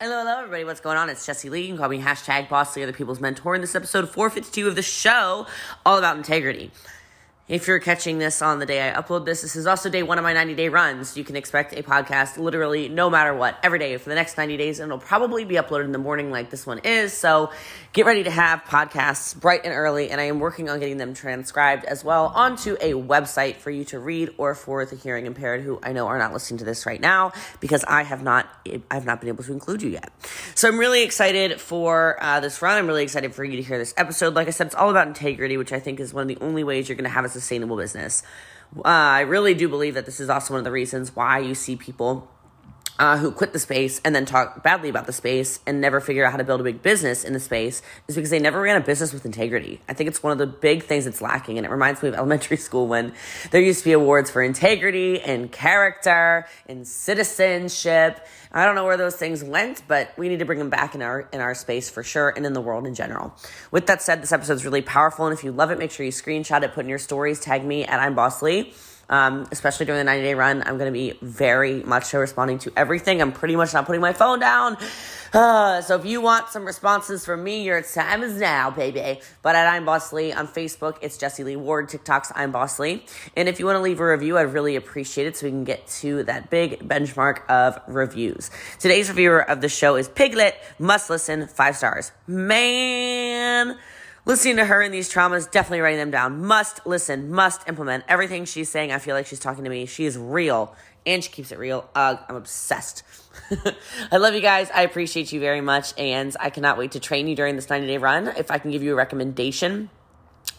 Hello, hello, everybody. What's going on? It's Jessie Lee. You can call me hashtag Boss Lee, other people's mentor. In this episode 452 of the show, all about integrity. If you're catching this on the day I upload this, this is also day one of my 90 day runs. You can expect a podcast literally no matter what, every day for the next 90 days, and it'll probably be uploaded in the morning like this one is. So get ready to have podcasts bright and early, and I am working on getting them transcribed as well onto a website for you to read or for the hearing impaired who I know are not listening to this right now because I have not I have not been able to include you yet. So I'm really excited for uh, this run. I'm really excited for you to hear this episode. Like I said, it's all about integrity, which I think is one of the only ways you're going to have a sustainable business. Uh, I really do believe that this is also one of the reasons why you see people uh, who quit the space and then talk badly about the space and never figure out how to build a big business in the space is because they never ran a business with integrity. I think it's one of the big things that's lacking. And it reminds me of elementary school when there used to be awards for integrity and character and citizenship. I don't know where those things went, but we need to bring them back in our in our space for sure and in the world in general. With that said, this episode is really powerful. And if you love it, make sure you screenshot it, put in your stories, tag me at I'm Boss Lee um, especially during the 90 day run. I'm going to be very much responding to everything. I'm pretty much not putting my phone down. Uh, so if you want some responses from me, your time is now, baby. But at I'm Boss Lee on Facebook, it's Jessie Lee Ward. TikTok's I'm Boss Lee. And if you want to leave a review, I'd really appreciate it so we can get to that big benchmark of reviews. Today's reviewer of the show is Piglet. Must listen, five stars. Man listening to her in these traumas, definitely writing them down. Must listen, must implement everything she's saying. I feel like she's talking to me. She is real and she keeps it real. Ugh, I'm obsessed. I love you guys. I appreciate you very much. And I cannot wait to train you during this 90 day run. If I can give you a recommendation,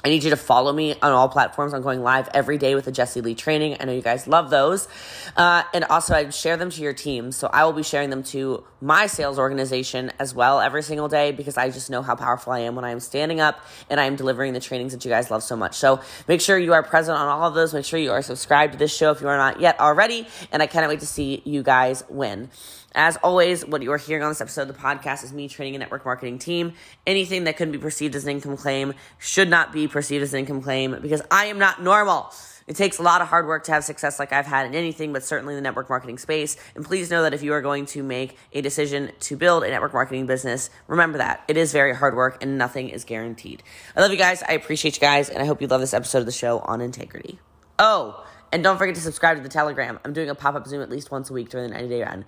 I need you to follow me on all platforms. I'm going live every day with the Jessie Lee training. I know you guys love those. Uh, and also, I'd share them to your team. So I will be sharing them to my sales organization as well every single day because I just know how powerful I am when I am standing up and I am delivering the trainings that you guys love so much. So make sure you are present on all of those. Make sure you are subscribed to this show if you are not yet already. And I cannot wait to see you guys win. As always, what you are hearing on this episode of the podcast is me training a network marketing team. Anything that could be perceived as an income claim should not be perceived as an income claim because I am not normal. It takes a lot of hard work to have success like I've had in anything, but certainly the network marketing space. And please know that if you are going to make a decision to build a network marketing business, remember that it is very hard work and nothing is guaranteed. I love you guys. I appreciate you guys. And I hope you love this episode of the show on integrity. Oh, and don't forget to subscribe to the Telegram. I'm doing a pop up Zoom at least once a week during the 90 day run.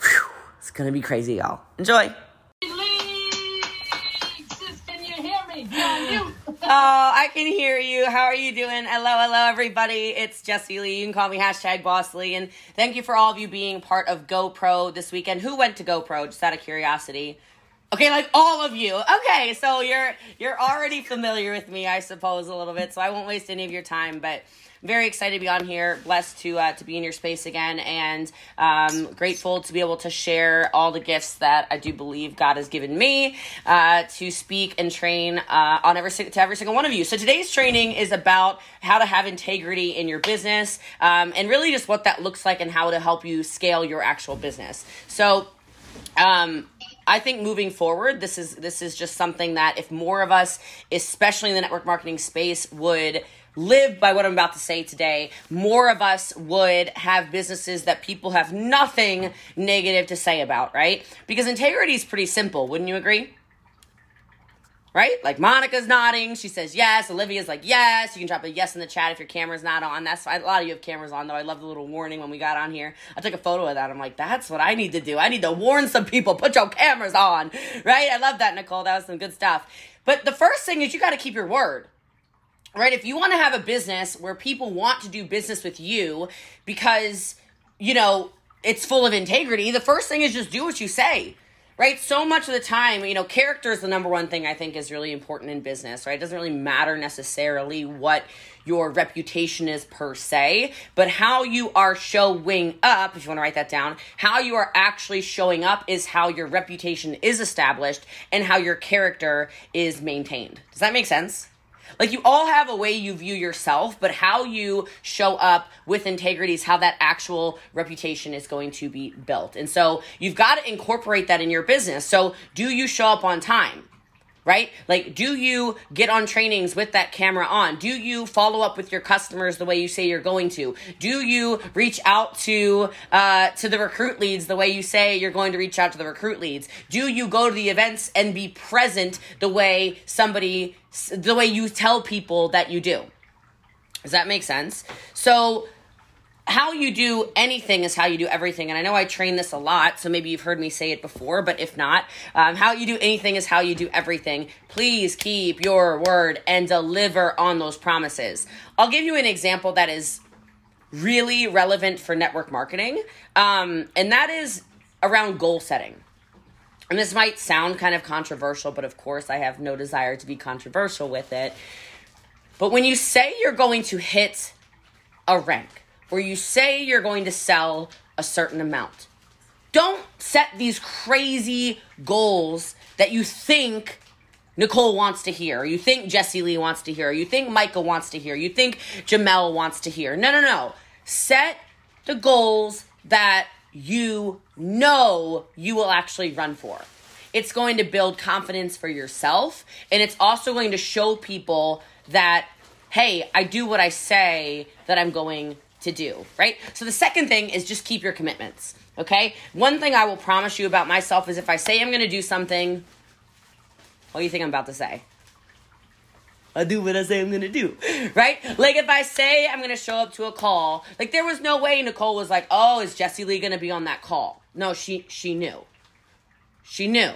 Whew, it's gonna be crazy, y'all. Enjoy. Oh, I can hear you. How are you doing? Hello, hello, everybody. It's Jessie Lee. You can call me hashtag Boss Lee. And thank you for all of you being part of GoPro this weekend. Who went to GoPro? Just out of curiosity. Okay, like all of you. Okay, so you're you're already familiar with me, I suppose, a little bit. So I won't waste any of your time, but very excited to be on here. Blessed to uh, to be in your space again, and um, grateful to be able to share all the gifts that I do believe God has given me uh, to speak and train uh, on every to every single one of you. So today's training is about how to have integrity in your business, um, and really just what that looks like and how to help you scale your actual business. So. Um, I think moving forward, this is this is just something that if more of us, especially in the network marketing space, would live by what I'm about to say today, more of us would have businesses that people have nothing negative to say about, right? Because integrity is pretty simple, wouldn't you agree? Right? Like Monica's nodding. She says yes. Olivia's like yes. You can drop a yes in the chat if your camera's not on. That's fine. A lot of you have cameras on though. I love the little warning when we got on here. I took a photo of that. I'm like, that's what I need to do. I need to warn some people. Put your cameras on. Right? I love that, Nicole. That was some good stuff. But the first thing is you got to keep your word right? If you want to have a business where people want to do business with you because, you know, it's full of integrity, the first thing is just do what you say. Right? So much of the time, you know, character is the number one thing I think is really important in business, right? It doesn't really matter necessarily what your reputation is per se, but how you are showing up, if you want to write that down, how you are actually showing up is how your reputation is established and how your character is maintained. Does that make sense? Like you all have a way you view yourself, but how you show up with integrity is how that actual reputation is going to be built. And so you've got to incorporate that in your business. So do you show up on time? Right? Like, do you get on trainings with that camera on? Do you follow up with your customers the way you say you're going to? Do you reach out to uh, to the recruit leads the way you say you're going to reach out to the recruit leads? Do you go to the events and be present the way somebody the way you tell people that you do? Does that make sense? So how you do anything is how you do everything. And I know I train this a lot, so maybe you've heard me say it before, but if not, um, how you do anything is how you do everything. Please keep your word and deliver on those promises. I'll give you an example that is really relevant for network marketing, um, and that is around goal setting. And this might sound kind of controversial, but of course, I have no desire to be controversial with it. But when you say you're going to hit a rank, where you say you're going to sell a certain amount. Don't set these crazy goals that you think Nicole wants to hear, you think Jessie Lee wants to hear, you think Micah wants to hear, you think Jamel wants to hear. No, no, no. Set the goals that you know you will actually run for. It's going to build confidence for yourself, and it's also going to show people that, hey, I do what I say that I'm going to do, right? So the second thing is just keep your commitments, okay? One thing I will promise you about myself is if I say I'm to do something, what do you think I'm about to say? I do what I say I'm gonna do, right? Like if I say I'm gonna show up to a call, like there was no way Nicole was like, "Oh, is Jessie Lee gonna be on that call?" No, she she knew. She knew.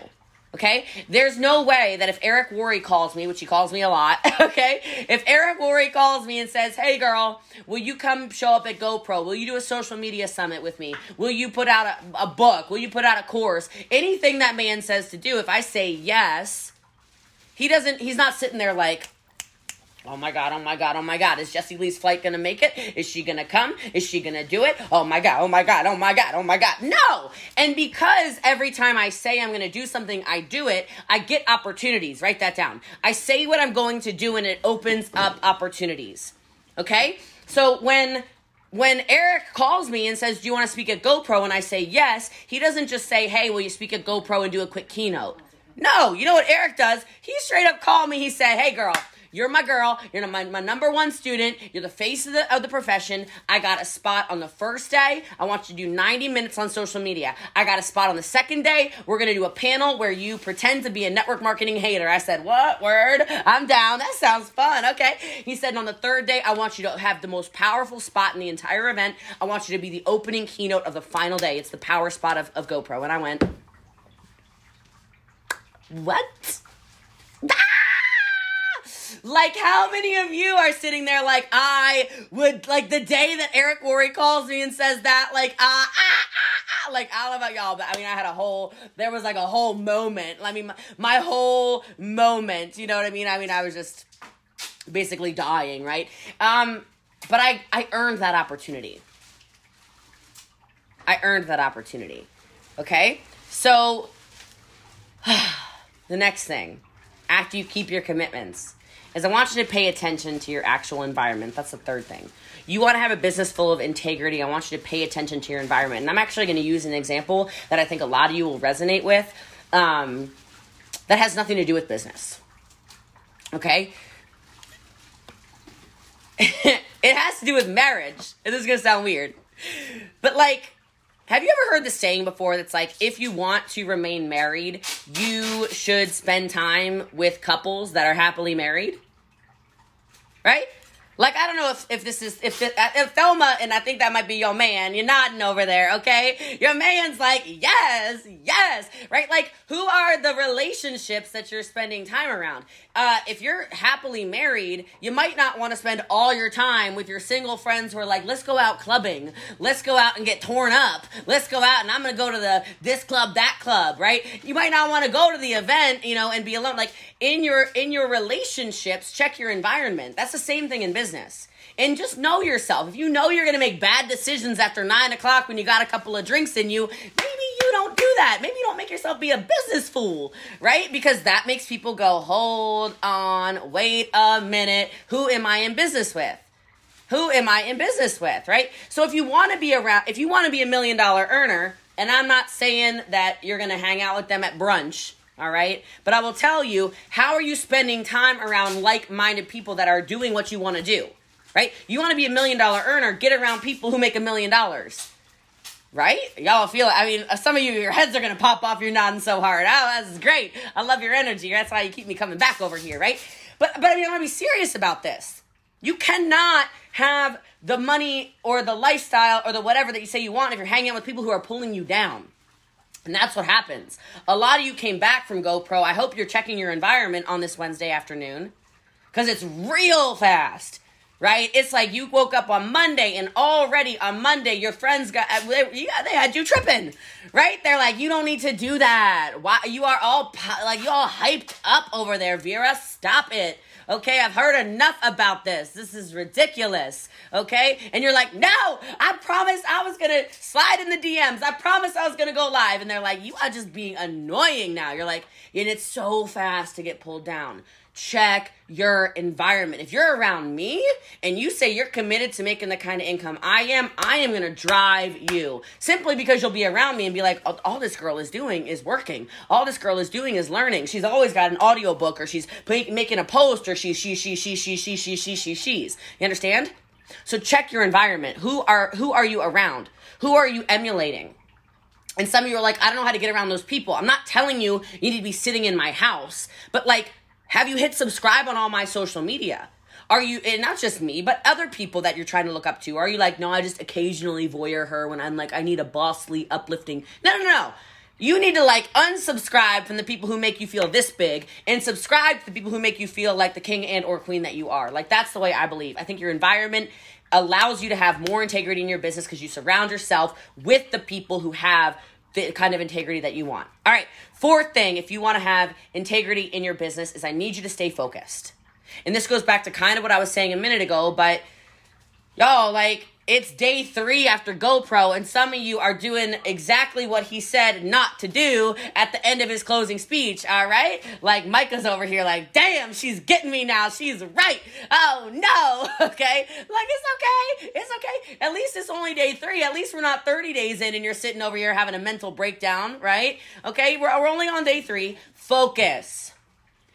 Okay? There's no way that if Eric Worre calls me, which he calls me a lot, okay? If Eric Worre calls me and says, hey girl, will you come show up at GoPro? Will you do a social media summit with me? Will you put out a, a book? Will you put out a course? Anything that man says to do, if I say yes, he doesn't, he's not sitting there like, Oh my god, oh my god, oh my god. Is Jessie Lee's flight gonna make it? Is she gonna come? Is she gonna do it? Oh my god, oh my god, oh my god, oh my god. No! And because every time I say I'm gonna do something, I do it, I get opportunities. Write that down. I say what I'm going to do and it opens up opportunities. Okay? So when when Eric calls me and says, Do you want to speak at GoPro? And I say yes, he doesn't just say, Hey, will you speak at GoPro and do a quick keynote? No, you know what Eric does? He straight up called me. He said, Hey, girl, you're my girl. You're my, my number one student. You're the face of the, of the profession. I got a spot on the first day. I want you to do 90 minutes on social media. I got a spot on the second day. We're going to do a panel where you pretend to be a network marketing hater. I said, What? Word? I'm down. That sounds fun. Okay. He said, On the third day, I want you to have the most powerful spot in the entire event. I want you to be the opening keynote of the final day. It's the power spot of, of GoPro. And I went, What? Ah! Like, how many of you are sitting there like, I would, like, the day that Eric Worre calls me and says that, like, ah, ah, ah, ah, like, I don't know about y'all, but I mean, I had a whole, there was like a whole moment. I mean, my, my whole moment, you know what I mean? I mean, I was just basically dying, right? Um, but I, I earned that opportunity. I earned that opportunity. Okay? So, the next thing, after you keep your commitments, is I want you to pay attention to your actual environment. That's the third thing. You want to have a business full of integrity. I want you to pay attention to your environment. And I'm actually going to use an example that I think a lot of you will resonate with um, that has nothing to do with business. Okay? it has to do with marriage. This is going to sound weird. But like, have you ever heard the saying before that's like, if you want to remain married, you should spend time with couples that are happily married? Right? Like I don't know if, if this is if, if Thelma and I think that might be your man. You're nodding over there, okay? Your man's like yes, yes, right? Like who are the relationships that you're spending time around? Uh, if you're happily married, you might not want to spend all your time with your single friends who are like, let's go out clubbing, let's go out and get torn up, let's go out and I'm gonna go to the this club, that club, right? You might not want to go to the event, you know, and be alone. Like in your in your relationships, check your environment. That's the same thing in business. And just know yourself. If you know you're gonna make bad decisions after nine o'clock when you got a couple of drinks in you, maybe you don't do that. Maybe you don't make yourself be a business fool, right? Because that makes people go, hold on, wait a minute. Who am I in business with? Who am I in business with, right? So if you want to be around, if you want to be a million dollar earner, and I'm not saying that you're to hang out with them at brunch, All right. But I will tell you, how are you spending time around like minded people that are doing what you want to do? Right? You want to be a million dollar earner, get around people who make a million dollars. Right? Y'all feel it. I mean, uh, some of you, your heads are going to pop off. You're nodding so hard. Oh, this is great. I love your energy. That's why you keep me coming back over here, right? But, but I mean, I want to be serious about this. You cannot have the money or the lifestyle or the whatever that you say you want if you're hanging out with people who are pulling you down. And that's what happens. A lot of you came back from GoPro. I hope you're checking your environment on this Wednesday afternoon because it's real fast right? It's like you woke up on Monday and already on Monday your friends got uh, they, they had you tripping, right? They're like, you don't need to do that. Why you are all like you all hyped up over there, Vera? Stop it. Okay, I've heard enough about this. This is ridiculous. Okay, and you're like, no, I promised I was gonna slide in the DMs. I promised I was gonna go live, and they're like, you are just being annoying now. You're like, and it's so fast to get pulled down check your environment. If you're around me and you say you're committed to making the kind of income I am, I am going to drive you simply because you'll be around me and be like, all, this girl is doing is working. All this girl is doing is learning. She's always got an audio book or she's making a post or she's she, she, she, she, she, she, she, she, she's. You understand? So check your environment. Who are, who are you around? Who are you emulating? And some of you are like, I don't know how to get around those people. I'm not telling you you need to be sitting in my house, but like, have you hit subscribe on all my social media? Are you, and not just me, but other people that you're trying to look up to? Are you like, no, I just occasionally voyeur her when I'm like, I need a bossly, uplifting. No, no, no. You need to like unsubscribe from the people who make you feel this big and subscribe to the people who make you feel like the king and or queen that you are. Like that's the way I believe. I think your environment allows you to have more integrity in your business because you surround yourself with the people who have the kind of integrity that you want. All right, fourth thing, if you want to have integrity in your business, is I need you to stay focused. And this goes back to kind of what I was saying a minute ago, but y'all, like, it's day three after GoPro, and some of you are doing exactly what he said not to do at the end of his closing speech, all right? Like, Micah's over here, like, damn, she's getting me now. She's right. Oh, no. Okay? Like, it's okay. It's okay. At least it's only day three. At least we're not 30 days in and you're sitting over here having a mental breakdown, right? Okay? We're, we're only on day three. Focus.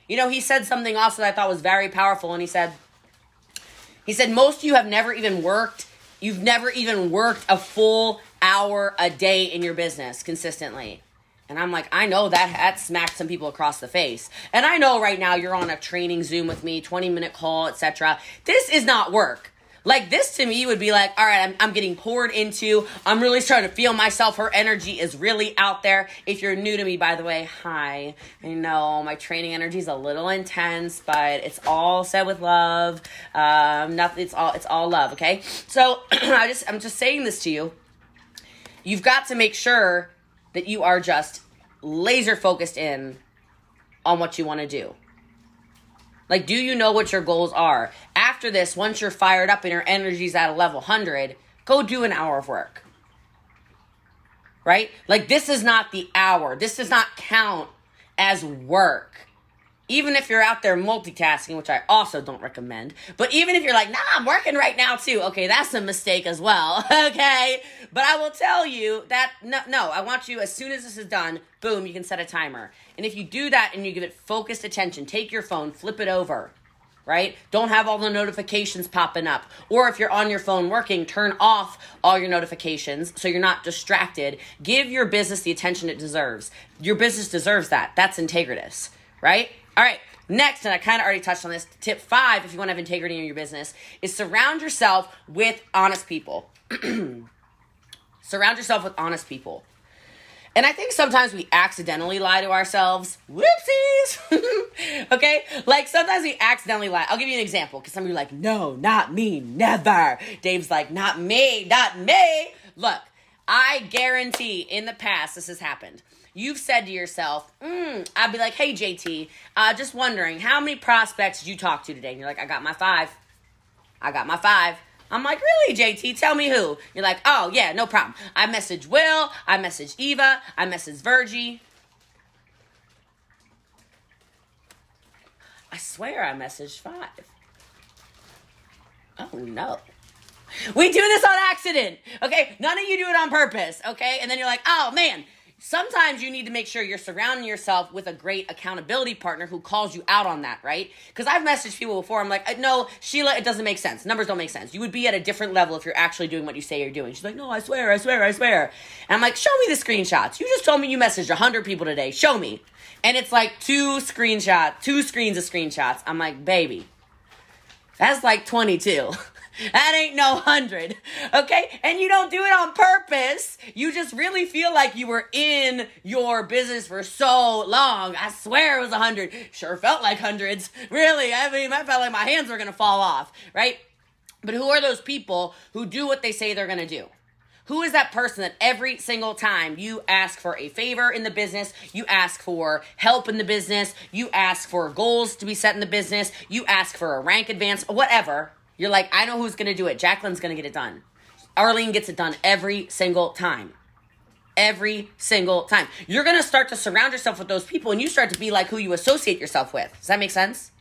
You know, he said something also that I thought was very powerful, and he said, he said, most of you have never even worked You've never even worked a full hour a day in your business consistently. And I'm like, I know that that smacked some people across the face. And I know right now you're on a training Zoom with me, 20 minute call, etc. This is not work. Like this to me would be like, all right, I'm, I'm getting poured into. I'm really starting to feel myself. Her energy is really out there. If you're new to me, by the way, hi. I know my training energy is a little intense, but it's all said with love. Um, nothing. It's all it's all love. Okay. So I just I'm just saying this to you. You've got to make sure that you are just laser focused in on what you want to do. Like, do you know what your goals are? After this, once you're fired up and your energy's at a level 100, go do an hour of work. Right? Like, this is not the hour. This does not count as work even if you're out there multitasking, which I also don't recommend, but even if you're like, nah, I'm working right now too, okay, that's a mistake as well, okay? But I will tell you that, no, no, I want you, as soon as this is done, boom, you can set a timer. And if you do that and you give it focused attention, take your phone, flip it over, right? Don't have all the notifications popping up. Or if you're on your phone working, turn off all your notifications so you're not distracted. Give your business the attention it deserves. Your business deserves that. That's integritus, right? All right. Next, and I kind of already touched on this, tip five, if you want to have integrity in your business, is surround yourself with honest people. surround yourself with honest people. And I think sometimes we accidentally lie to ourselves. Whoopsies. okay? Like sometimes we accidentally lie. I'll give you an example because some of you are like, no, not me, never. Dave's like, not me, not me. Look, I guarantee in the past this has happened you've said to yourself, mm, I'd be like, hey, JT, uh, just wondering, how many prospects did you talk to today? And you're like, I got my five. I got my five. I'm like, really, JT? Tell me who. You're like, oh, yeah, no problem. I message Will. I message Eva. I message Virgie. I swear I messaged five. Oh, no. We do this on accident. Okay? None of you do it on purpose. Okay? And then you're like, oh, man, sometimes you need to make sure you're surrounding yourself with a great accountability partner who calls you out on that, right? Because I've messaged people before. I'm like, uh, no, Sheila, it doesn't make sense. Numbers don't make sense. You would be at a different level if you're actually doing what you say you're doing. She's like, no, I swear, I swear, I swear. And I'm like, show me the screenshots. You just told me you messaged 100 people today. Show me. And it's like two screenshots, two screens of screenshots. I'm like, baby, that's like 22. That ain't no hundred. Okay? And you don't do it on purpose. You just really feel like you were in your business for so long. I swear it was a hundred. Sure felt like hundreds. Really. I mean, I felt like my hands were going to fall off. Right? But who are those people who do what they say they're going to do? Who is that person that every single time you ask for a favor in the business, you ask for help in the business, you ask for goals to be set in the business, you ask for a rank advance, whatever, you're like, I know who's going to do it. Jacqueline's going to get it done. Arlene gets it done every single time. Every single time. You're going to start to surround yourself with those people and you start to be like who you associate yourself with. Does that make sense?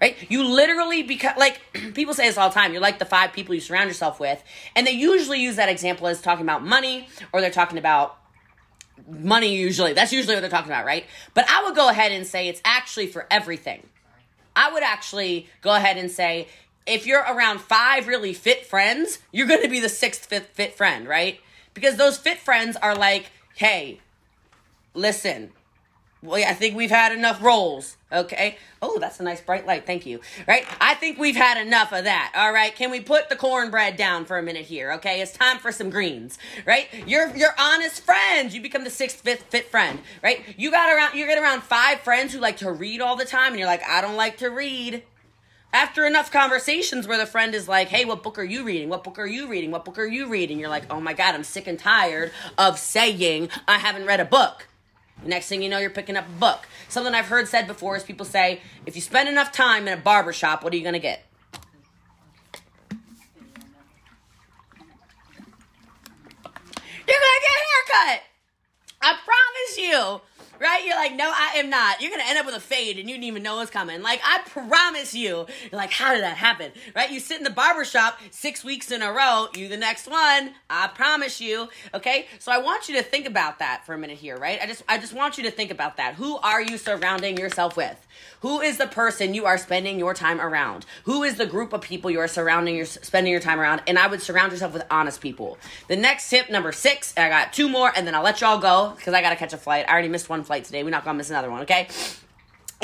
Right? You literally become like people say this all the time. You're like the five people you surround yourself with. And they usually use that example as talking about money or they're talking about money usually. That's usually what they're talking about, right? But I would go ahead and say it's actually for everything. I would actually go ahead and say if you're around five really fit friends, you're going to be the sixth fit, fit friend, right? Because those fit friends are like, hey, listen, well, I think we've had enough rolls. Okay. Oh, that's a nice bright light. Thank you. Right? I think we've had enough of that. All right. Can we put the cornbread down for a minute here? Okay. It's time for some greens. Right? You're you're honest friends. You become the sixth, fifth, fit friend. Right? You got around you get around five friends who like to read all the time, and you're like, I don't like to read. After enough conversations where the friend is like, hey, what book are you reading? What book are you reading? What book are you reading? You're like, oh my God, I'm sick and tired of saying I haven't read a book. Next thing you know, you're picking up a book. Something I've heard said before is people say, if you spend enough time in a barber shop, what are you going to get? You're going to get a haircut. I promise you right? You're like, no, I am not. You're gonna end up with a fade and you didn't even know it's coming. Like, I promise you. You're like, how did that happen? Right? You sit in the barbershop six weeks in a row, you the next one. I promise you. Okay? So I want you to think about that for a minute here, right? I just I just want you to think about that. Who are you surrounding yourself with? Who is the person you are spending your time around? Who is the group of people you are surrounding your spending your time around? And I would surround yourself with honest people. The next tip, number six, I got two more, and then I'll let y'all go because I gotta catch a flight. I already missed one flight today. We're not gonna miss another one, okay?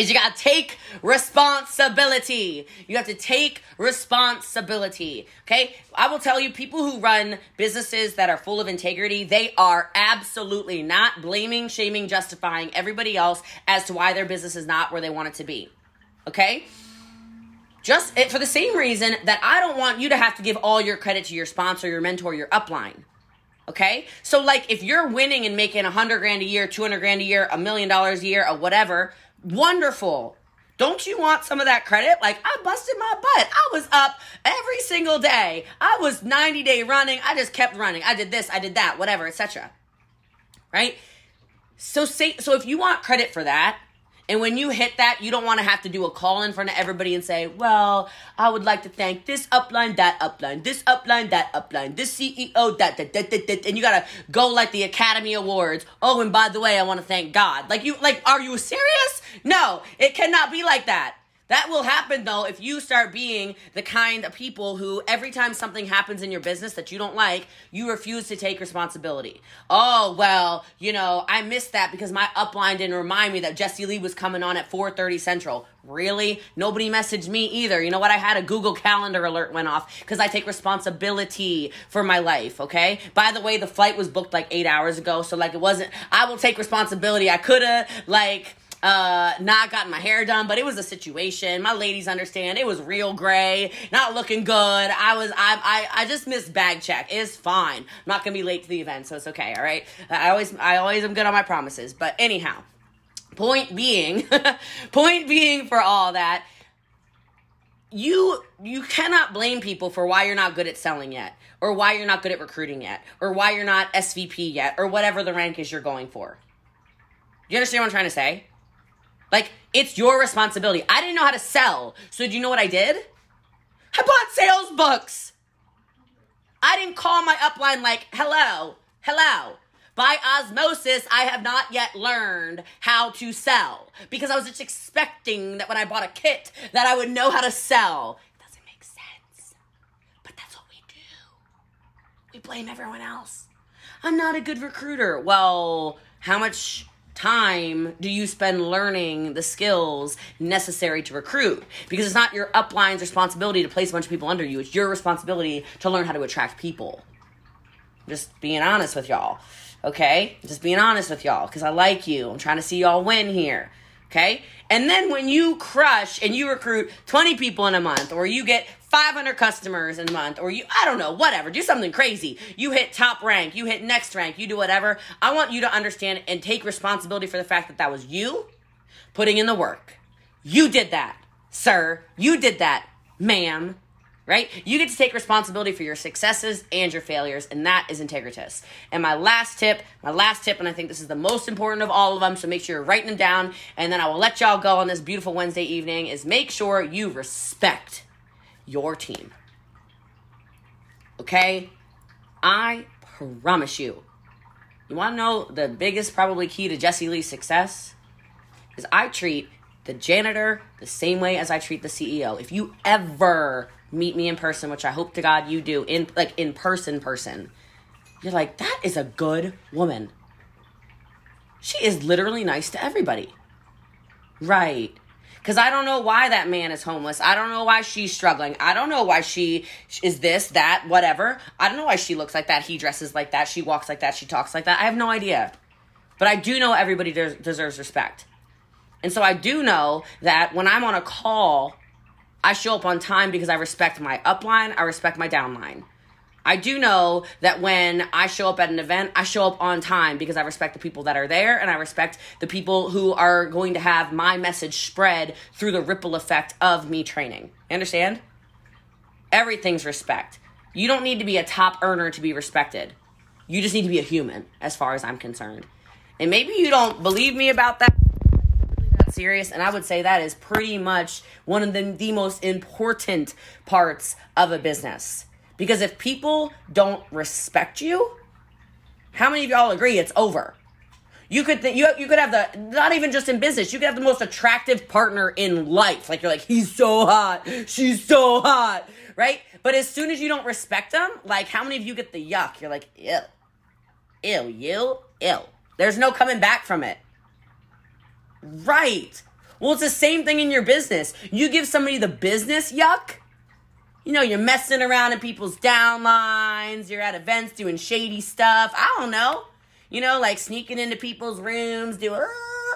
is you gotta take responsibility. You have to take responsibility. Okay? I will tell you, people who run businesses that are full of integrity, they are absolutely not blaming, shaming, justifying everybody else as to why their business is not where they want it to be. Okay? Just for the same reason that I don't want you to have to give all your credit to your sponsor, your mentor, your upline. Okay? So, like, if you're winning and making a hundred grand a year, 200 grand a year, a million dollars a year, or whatever, wonderful. Don't you want some of that credit? Like, I busted my butt. I was up every single day. I was 90 day running. I just kept running. I did this, I did that, whatever, etc. Right? So say so if you want credit for that, and when you hit that, you don't want to have to do a call in front of everybody and say, well, I would like to thank this upline, that upline, this upline, that upline, this CEO, that, that, that, that, that. And you got to go like the Academy Awards. Oh, and by the way, I want to thank God. Like, you, like, are you serious? No, it cannot be like that. That will happen though if you start being the kind of people who every time something happens in your business that you don't like, you refuse to take responsibility. Oh, well, you know, I missed that because my upline didn't remind me that Jessie Lee was coming on at 4:30 Central. Really? Nobody messaged me either. You know what? I had a Google Calendar alert went off because I take responsibility for my life, okay? By the way, the flight was booked like 8 hours ago, so like it wasn't I will take responsibility. I could have like uh not gotten my hair done but it was a situation. My ladies understand it was real gray not looking good. I was i i, I just missed bag check. It's fine. I'm not gonna be late to the event so it's okay all right? I always i always am good on my promises. But anyhow point being point being for all that you you cannot blame people for why you're not good at selling yet or why you're not good at recruiting yet or why you're not svp yet or whatever the rank is you're going for. You understand what i'm trying to say like, it's your responsibility. I didn't know how to sell. So, do you know what I did? I bought sales books. I didn't call my upline like, hello, hello. by osmosis, I have not yet learned how to sell because I was just expecting that when I bought a kit that I would know how to sell. It doesn't make sense. But that's what we do. We blame everyone else. I'm not a good recruiter. Well, how much time do you spend learning the skills necessary to recruit? Because it's not your upline's responsibility to place a bunch of people under you. It's your responsibility to learn how to attract people. Just being honest with y'all. Okay? Just being honest with y'all because I like you. I'm trying to see y'all win here. Okay? And then when you crush and you recruit 20 people in a month or you get 500 customers in a month or you I don't know, whatever, do something crazy. You hit top rank, you hit next rank, you do whatever. I want you to understand and take responsibility for the fact that that was you putting in the work. You did that, sir. You did that, ma'am right? You get to take responsibility for your successes and your failures, and that is integritas. And my last tip, my last tip, and I think this is the most important of all of them, so make sure you're writing them down, and then I will let y'all go on this beautiful Wednesday evening, is make sure you respect your team. Okay? I promise you. You want to know the biggest probably key to Jessie Lee's success? Is I treat the janitor the same way as I treat the CEO. If you ever meet me in person, which I hope to God you do, in like in person person, you're like, that is a good woman. She is literally nice to everybody. Right. Because I don't know why that man is homeless. I don't know why she's struggling. I don't know why she is this, that, whatever. I don't know why she looks like that. He dresses like that. She walks like that. She talks like that. I have no idea. But I do know everybody des- deserves respect. And so I do know that when I'm on a call I show up on time because I respect my upline, I respect my downline. I do know that when I show up at an event, I show up on time because I respect the people that are there and I respect the people who are going to have my message spread through the ripple effect of me training. You understand? Everything's respect. You don't need to be a top earner to be respected. You just need to be a human, as far as I'm concerned. And maybe you don't believe me about that serious. And I would say that is pretty much one of the, the most important parts of a business. Because if people don't respect you, how many of y'all agree it's over? You could th- you you could have the not even just in business. You could have the most attractive partner in life. Like you're like he's so hot, she's so hot, right? But as soon as you don't respect them, like how many of you get the yuck? You're like ew, ew, ew, ew. There's no coming back from it. Right. Well, it's the same thing in your business. You give somebody the business yuck. You know, you're messing around in people's downlines, you're at events doing shady stuff. I don't know. You know, like sneaking into people's rooms, doing, uh,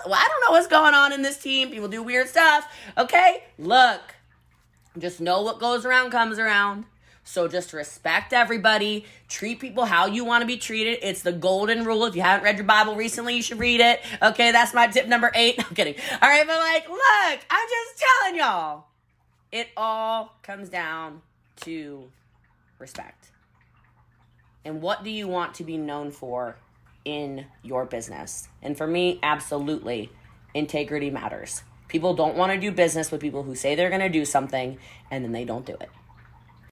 well, I don't know what's going on in this team. People do weird stuff. Okay? Look, just know what goes around comes around. So just respect everybody, treat people how you want to be treated. It's the golden rule. If you haven't read your Bible recently, you should read it. Okay, that's my tip number eight. I'm kidding. All right, but like, look, I'm just telling y'all, it all comes down to respect. And what do you want to be known for in your business? And for me, absolutely, integrity matters. People don't want to do business with people who say they're going to do something and then they don't do it.